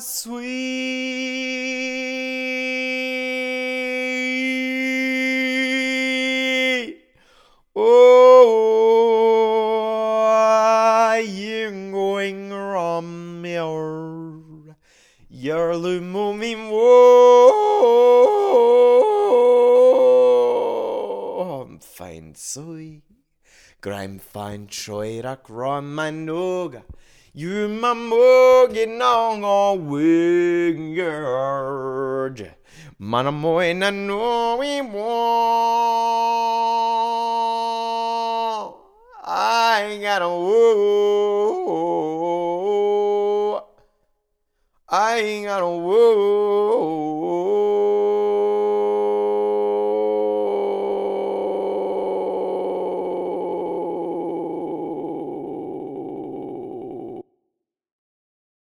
sweet. Oh, you're going rom your your lumumi wo fine soy grime fine choirak rom manuga you mamogi nong o wingerd manamoy na no we I ain't got a woo. I ain't got a woo